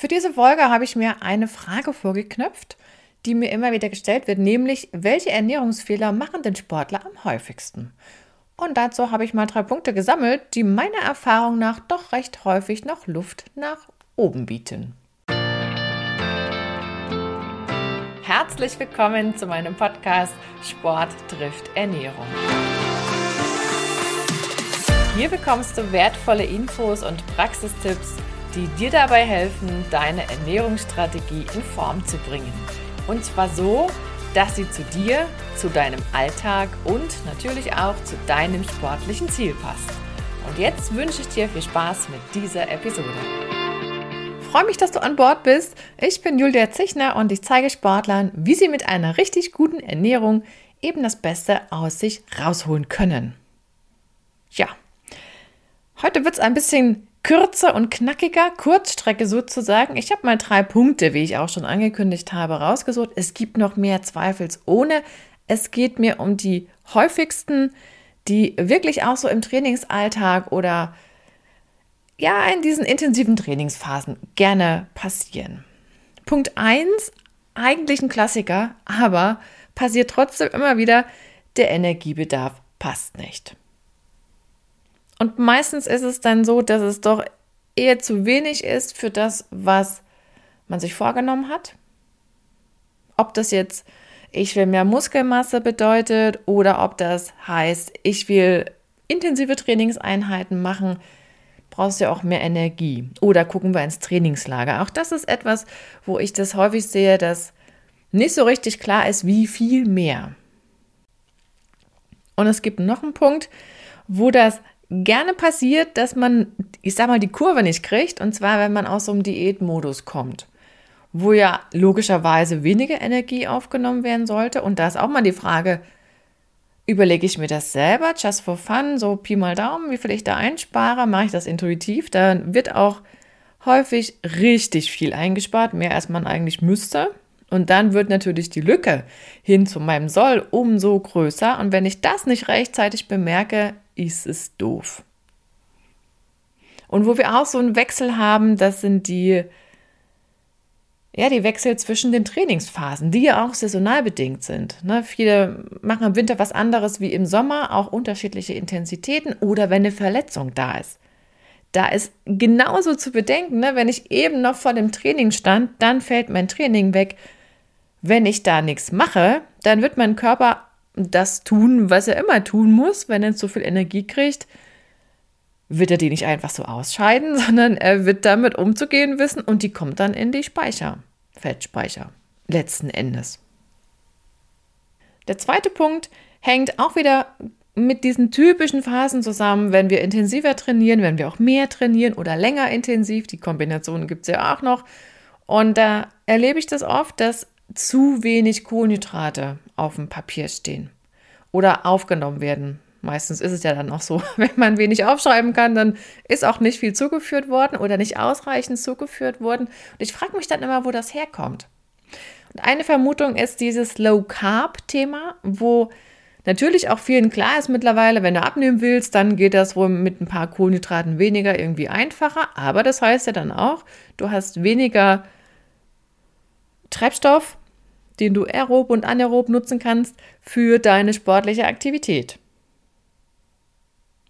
Für diese Folge habe ich mir eine Frage vorgeknöpft, die mir immer wieder gestellt wird, nämlich welche Ernährungsfehler machen den Sportler am häufigsten? Und dazu habe ich mal drei Punkte gesammelt, die meiner Erfahrung nach doch recht häufig noch Luft nach oben bieten. Herzlich willkommen zu meinem Podcast Sport trifft Ernährung. Hier bekommst du wertvolle Infos und Praxistipps, die dir dabei helfen, deine Ernährungsstrategie in Form zu bringen. Und zwar so, dass sie zu dir, zu deinem Alltag und natürlich auch zu deinem sportlichen Ziel passt. Und jetzt wünsche ich dir viel Spaß mit dieser Episode. Freue mich, dass du an Bord bist. Ich bin Julia Zichner und ich zeige Sportlern, wie sie mit einer richtig guten Ernährung eben das Beste aus sich rausholen können. Ja, Heute wird es ein bisschen kürzer und knackiger, Kurzstrecke sozusagen. Ich habe mal drei Punkte, wie ich auch schon angekündigt habe, rausgesucht. Es gibt noch mehr zweifelsohne. Es geht mir um die häufigsten, die wirklich auch so im Trainingsalltag oder ja, in diesen intensiven Trainingsphasen gerne passieren. Punkt 1, eigentlich ein Klassiker, aber passiert trotzdem immer wieder, der Energiebedarf passt nicht. Und meistens ist es dann so, dass es doch eher zu wenig ist für das, was man sich vorgenommen hat. Ob das jetzt ich will mehr Muskelmasse bedeutet oder ob das heißt, ich will intensive Trainingseinheiten machen, brauchst du ja auch mehr Energie. Oder gucken wir ins Trainingslager. Auch das ist etwas, wo ich das häufig sehe, dass nicht so richtig klar ist, wie viel mehr. Und es gibt noch einen Punkt, wo das gerne passiert, dass man, ich sag mal, die Kurve nicht kriegt. Und zwar, wenn man aus so einem Diätmodus kommt, wo ja logischerweise weniger Energie aufgenommen werden sollte. Und da ist auch mal die Frage, überlege ich mir das selber, just for fun, so Pi mal Daumen, wie viel ich da einspare, mache ich das intuitiv. Da wird auch häufig richtig viel eingespart, mehr als man eigentlich müsste. Und dann wird natürlich die Lücke hin zu meinem Soll umso größer. Und wenn ich das nicht rechtzeitig bemerke, ist es doof. Und wo wir auch so einen Wechsel haben, das sind die, ja, die Wechsel zwischen den Trainingsphasen, die ja auch saisonal bedingt sind. Ne? Viele machen im Winter was anderes wie im Sommer, auch unterschiedliche Intensitäten oder wenn eine Verletzung da ist. Da ist genauso zu bedenken, ne? wenn ich eben noch vor dem Training stand, dann fällt mein Training weg. Wenn ich da nichts mache, dann wird mein Körper das tun, was er immer tun muss, wenn er zu viel Energie kriegt, wird er die nicht einfach so ausscheiden, sondern er wird damit umzugehen wissen und die kommt dann in die Speicher, Fettspeicher, letzten Endes. Der zweite Punkt hängt auch wieder mit diesen typischen Phasen zusammen, wenn wir intensiver trainieren, wenn wir auch mehr trainieren oder länger intensiv. Die Kombination gibt es ja auch noch. Und da erlebe ich das oft, dass zu wenig Kohlenhydrate auf dem Papier stehen oder aufgenommen werden. Meistens ist es ja dann auch so, wenn man wenig aufschreiben kann, dann ist auch nicht viel zugeführt worden oder nicht ausreichend zugeführt worden. Und ich frage mich dann immer, wo das herkommt. Und eine Vermutung ist dieses Low Carb Thema, wo natürlich auch vielen klar ist mittlerweile, wenn du abnehmen willst, dann geht das wohl mit ein paar Kohlenhydraten weniger irgendwie einfacher. Aber das heißt ja dann auch, du hast weniger Treibstoff, den du aerob und anaerob nutzen kannst für deine sportliche Aktivität.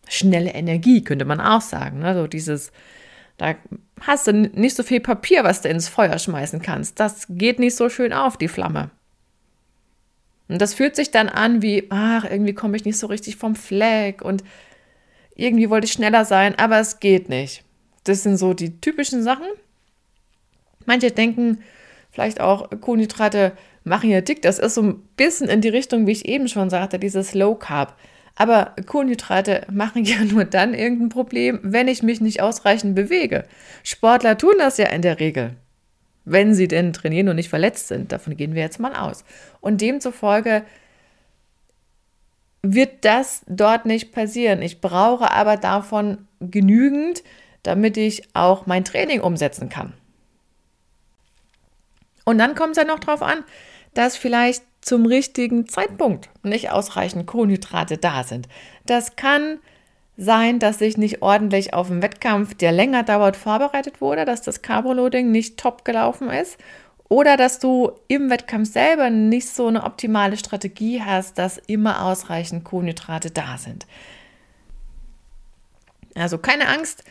Schnelle Energie könnte man auch sagen. Also dieses, da hast du nicht so viel Papier, was du ins Feuer schmeißen kannst. Das geht nicht so schön auf, die Flamme. Und das fühlt sich dann an wie, ach, irgendwie komme ich nicht so richtig vom Fleck und irgendwie wollte ich schneller sein, aber es geht nicht. Das sind so die typischen Sachen. Manche denken, vielleicht auch Kohlenhydrate machen ja dick. Das ist so ein bisschen in die Richtung, wie ich eben schon sagte, dieses Low Carb. Aber Kohlenhydrate machen ja nur dann irgendein Problem, wenn ich mich nicht ausreichend bewege. Sportler tun das ja in der Regel, wenn sie denn trainieren und nicht verletzt sind. Davon gehen wir jetzt mal aus. Und demzufolge wird das dort nicht passieren. Ich brauche aber davon genügend, damit ich auch mein Training umsetzen kann. Und dann kommt es ja noch darauf an, dass vielleicht zum richtigen Zeitpunkt nicht ausreichend Kohlenhydrate da sind. Das kann sein, dass ich nicht ordentlich auf einen Wettkampf, der länger dauert, vorbereitet wurde, dass das Carboloading nicht top gelaufen ist oder dass du im Wettkampf selber nicht so eine optimale Strategie hast, dass immer ausreichend Kohlenhydrate da sind. Also keine Angst,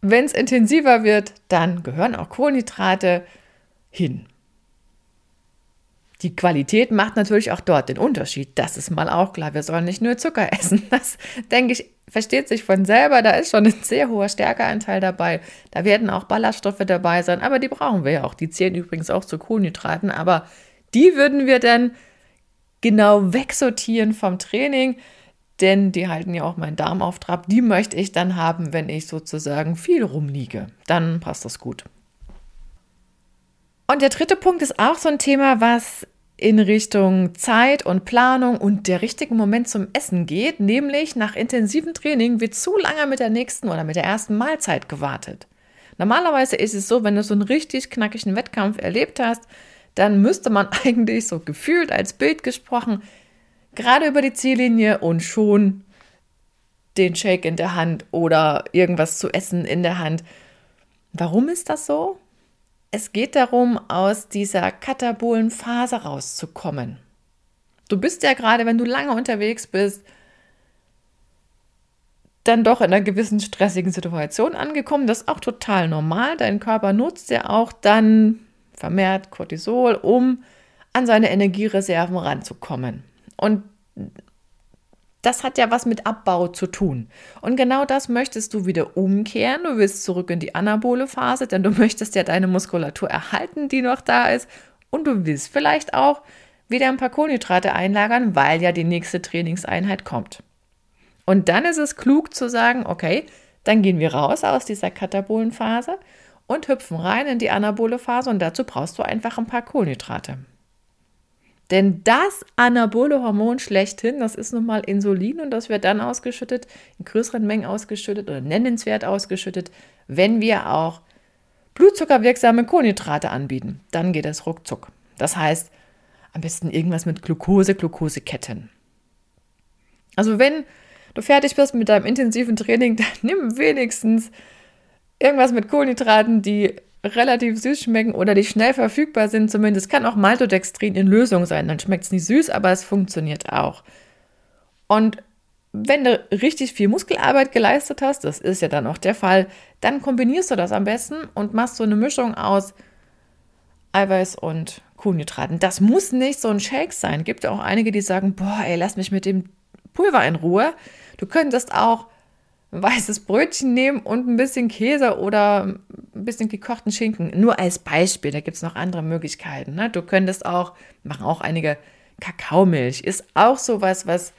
wenn es intensiver wird, dann gehören auch Kohlenhydrate hin. Die Qualität macht natürlich auch dort den Unterschied. Das ist mal auch klar. Wir sollen nicht nur Zucker essen. Das, denke ich, versteht sich von selber. Da ist schon ein sehr hoher Stärkeanteil dabei. Da werden auch Ballaststoffe dabei sein, aber die brauchen wir ja auch. Die zählen übrigens auch zu Kohlenhydraten, aber die würden wir dann genau wegsortieren vom Training, denn die halten ja auch meinen Darm auf Trab. Die möchte ich dann haben, wenn ich sozusagen viel rumliege. Dann passt das gut. Und der dritte Punkt ist auch so ein Thema, was in Richtung Zeit und Planung und der richtigen Moment zum Essen geht, nämlich nach intensivem Training wird zu lange mit der nächsten oder mit der ersten Mahlzeit gewartet. Normalerweise ist es so, wenn du so einen richtig knackigen Wettkampf erlebt hast, dann müsste man eigentlich so gefühlt als Bild gesprochen gerade über die Ziellinie und schon den Shake in der Hand oder irgendwas zu essen in der Hand. Warum ist das so? Es geht darum, aus dieser katabolen Phase rauszukommen. Du bist ja gerade, wenn du lange unterwegs bist, dann doch in einer gewissen stressigen Situation angekommen. Das ist auch total normal. Dein Körper nutzt ja auch dann vermehrt Cortisol, um an seine Energiereserven ranzukommen. Und das hat ja was mit Abbau zu tun. Und genau das möchtest du wieder umkehren. Du willst zurück in die anabole Phase, denn du möchtest ja deine Muskulatur erhalten, die noch da ist. Und du willst vielleicht auch wieder ein paar Kohlenhydrate einlagern, weil ja die nächste Trainingseinheit kommt. Und dann ist es klug zu sagen, okay, dann gehen wir raus aus dieser katabolen Phase und hüpfen rein in die anabole Phase und dazu brauchst du einfach ein paar Kohlenhydrate. Denn das anabole Hormon schlechthin, das ist nun mal Insulin und das wird dann ausgeschüttet, in größeren Mengen ausgeschüttet oder nennenswert ausgeschüttet, wenn wir auch blutzuckerwirksame Kohlenhydrate anbieten. Dann geht es ruckzuck. Das heißt, am besten irgendwas mit Glucose, Glukoseketten. Also wenn du fertig bist mit deinem intensiven Training, dann nimm wenigstens irgendwas mit Kohlenhydraten, die relativ süß schmecken oder die schnell verfügbar sind, zumindest kann auch Maltodextrin in Lösung sein. Dann schmeckt es nicht süß, aber es funktioniert auch. Und wenn du richtig viel Muskelarbeit geleistet hast, das ist ja dann auch der Fall, dann kombinierst du das am besten und machst so eine Mischung aus Eiweiß und Kohlenhydraten. Das muss nicht so ein Shake sein. Gibt ja auch einige, die sagen, boah, ey, lass mich mit dem Pulver in Ruhe. Du könntest auch weißes Brötchen nehmen und ein bisschen Käse oder ein bisschen gekochten Schinken. Nur als Beispiel, da gibt es noch andere Möglichkeiten. Ne? Du könntest auch, machen auch einige Kakaomilch, ist auch sowas, was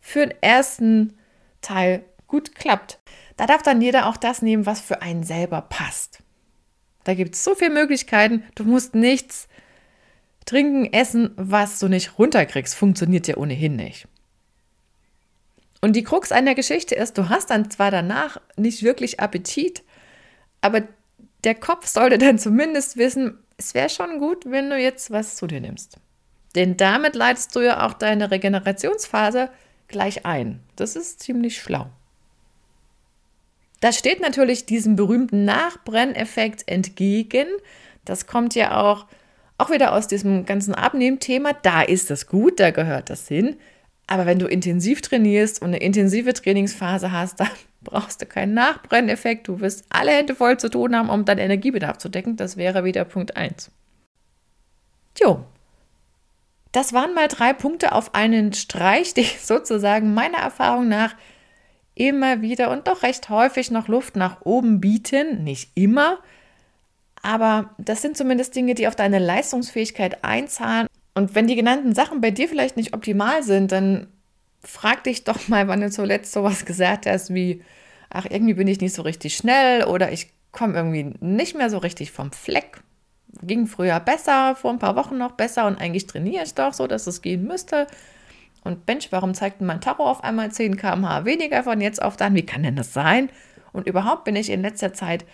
für den ersten Teil gut klappt. Da darf dann jeder auch das nehmen, was für einen selber passt. Da gibt es so viele Möglichkeiten. Du musst nichts trinken, essen, was du nicht runterkriegst. Funktioniert ja ohnehin nicht. Und die Krux an der Geschichte ist, du hast dann zwar danach nicht wirklich Appetit, aber der Kopf sollte dann zumindest wissen, es wäre schon gut, wenn du jetzt was zu dir nimmst. Denn damit leitest du ja auch deine Regenerationsphase gleich ein. Das ist ziemlich schlau. Das steht natürlich diesem berühmten Nachbrenneffekt entgegen. Das kommt ja auch, auch wieder aus diesem ganzen Abnehmthema. Da ist das gut, da gehört das hin. Aber wenn du intensiv trainierst und eine intensive Trainingsphase hast, dann brauchst du keinen Nachbrenneffekt. Du wirst alle Hände voll zu tun haben, um deinen Energiebedarf zu decken. Das wäre wieder Punkt 1. Tjo, das waren mal drei Punkte auf einen Streich, die sozusagen meiner Erfahrung nach immer wieder und doch recht häufig noch Luft nach oben bieten. Nicht immer, aber das sind zumindest Dinge, die auf deine Leistungsfähigkeit einzahlen und wenn die genannten Sachen bei dir vielleicht nicht optimal sind, dann frag dich doch mal, wann du zuletzt sowas gesagt hast wie, ach, irgendwie bin ich nicht so richtig schnell oder ich komme irgendwie nicht mehr so richtig vom Fleck. Ging früher besser, vor ein paar Wochen noch besser und eigentlich trainiere ich doch so, dass es gehen müsste. Und Mensch, warum zeigt mein Tacho auf einmal 10 km/h weniger von jetzt auf dann? Wie kann denn das sein? Und überhaupt bin ich in letzter Zeit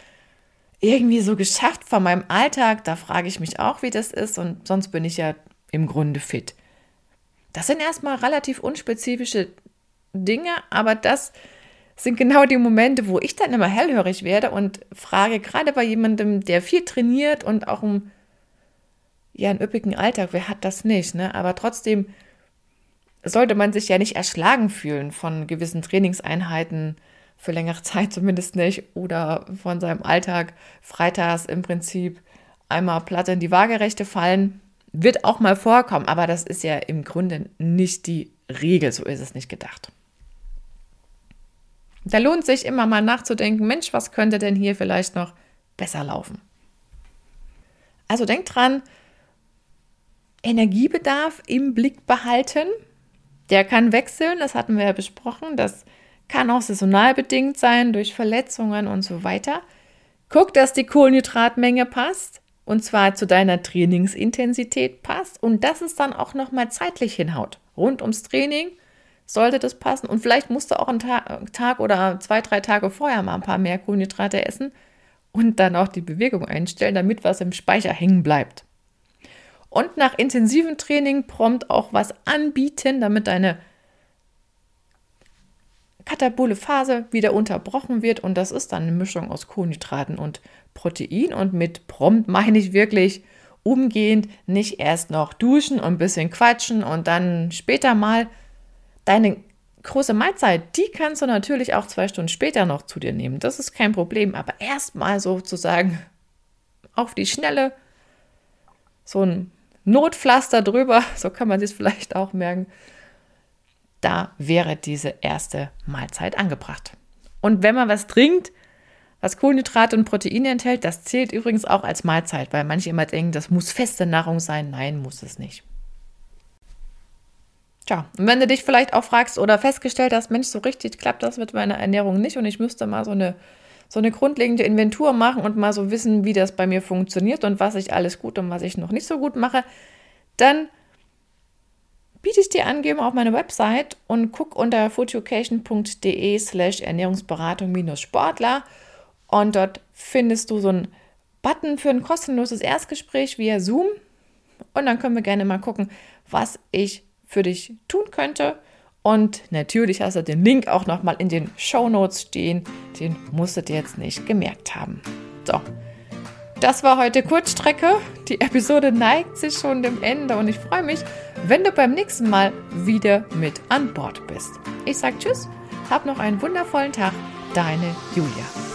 irgendwie so geschafft von meinem Alltag. Da frage ich mich auch, wie das ist. Und sonst bin ich ja im Grunde fit. Das sind erstmal relativ unspezifische Dinge, aber das sind genau die Momente, wo ich dann immer hellhörig werde und frage, gerade bei jemandem, der viel trainiert und auch einen, ja, einen üppigen Alltag, wer hat das nicht, ne? Aber trotzdem sollte man sich ja nicht erschlagen fühlen von gewissen Trainingseinheiten, für längere Zeit zumindest nicht, oder von seinem Alltag freitags im Prinzip einmal platt in die Waagerechte fallen. Wird auch mal vorkommen, aber das ist ja im Grunde nicht die Regel, so ist es nicht gedacht. Da lohnt sich immer mal nachzudenken, Mensch, was könnte denn hier vielleicht noch besser laufen? Also denkt dran, Energiebedarf im Blick behalten. Der kann wechseln, das hatten wir ja besprochen. Das kann auch saisonal bedingt sein durch Verletzungen und so weiter. Guck, dass die Kohlenhydratmenge passt und zwar zu deiner Trainingsintensität passt und dass es dann auch noch mal zeitlich hinhaut. Rund ums Training sollte das passen. Und vielleicht musst du auch einen Tag oder zwei, drei Tage vorher mal ein paar mehr Kohlenhydrate essen und dann auch die Bewegung einstellen, damit was im Speicher hängen bleibt. Und nach intensivem Training prompt auch was anbieten, damit deine katabole Phase wieder unterbrochen wird. Und das ist dann eine Mischung aus Kohlenhydraten und Protein. Und mit prompt meine ich wirklich umgehend, nicht erst noch duschen und ein bisschen quatschen und dann später mal, Deine große Mahlzeit, die kannst du natürlich auch zwei Stunden später noch zu dir nehmen. Das ist kein Problem. Aber erstmal sozusagen auf die Schnelle so ein Notpflaster drüber, so kann man sich vielleicht auch merken. Da wäre diese erste Mahlzeit angebracht. Und wenn man was trinkt, was Kohlenhydrate und Proteine enthält, das zählt übrigens auch als Mahlzeit, weil manche immer denken, das muss feste Nahrung sein. Nein, muss es nicht. Tja, und wenn du dich vielleicht auch fragst oder festgestellt hast, Mensch, so richtig klappt das mit meiner Ernährung nicht und ich müsste mal so eine, so eine grundlegende Inventur machen und mal so wissen, wie das bei mir funktioniert und was ich alles gut und was ich noch nicht so gut mache, dann biete ich dir an, geh mal auf meine Website und guck unter foodeducation.de slash Ernährungsberatung-Sportler und dort findest du so einen Button für ein kostenloses Erstgespräch via Zoom und dann können wir gerne mal gucken, was ich für dich tun könnte. Und natürlich hast du den Link auch nochmal in den Show Notes stehen. Den musst du dir jetzt nicht gemerkt haben. So, das war heute Kurzstrecke. Die Episode neigt sich schon dem Ende und ich freue mich, wenn du beim nächsten Mal wieder mit an Bord bist. Ich sage Tschüss, hab noch einen wundervollen Tag. Deine Julia.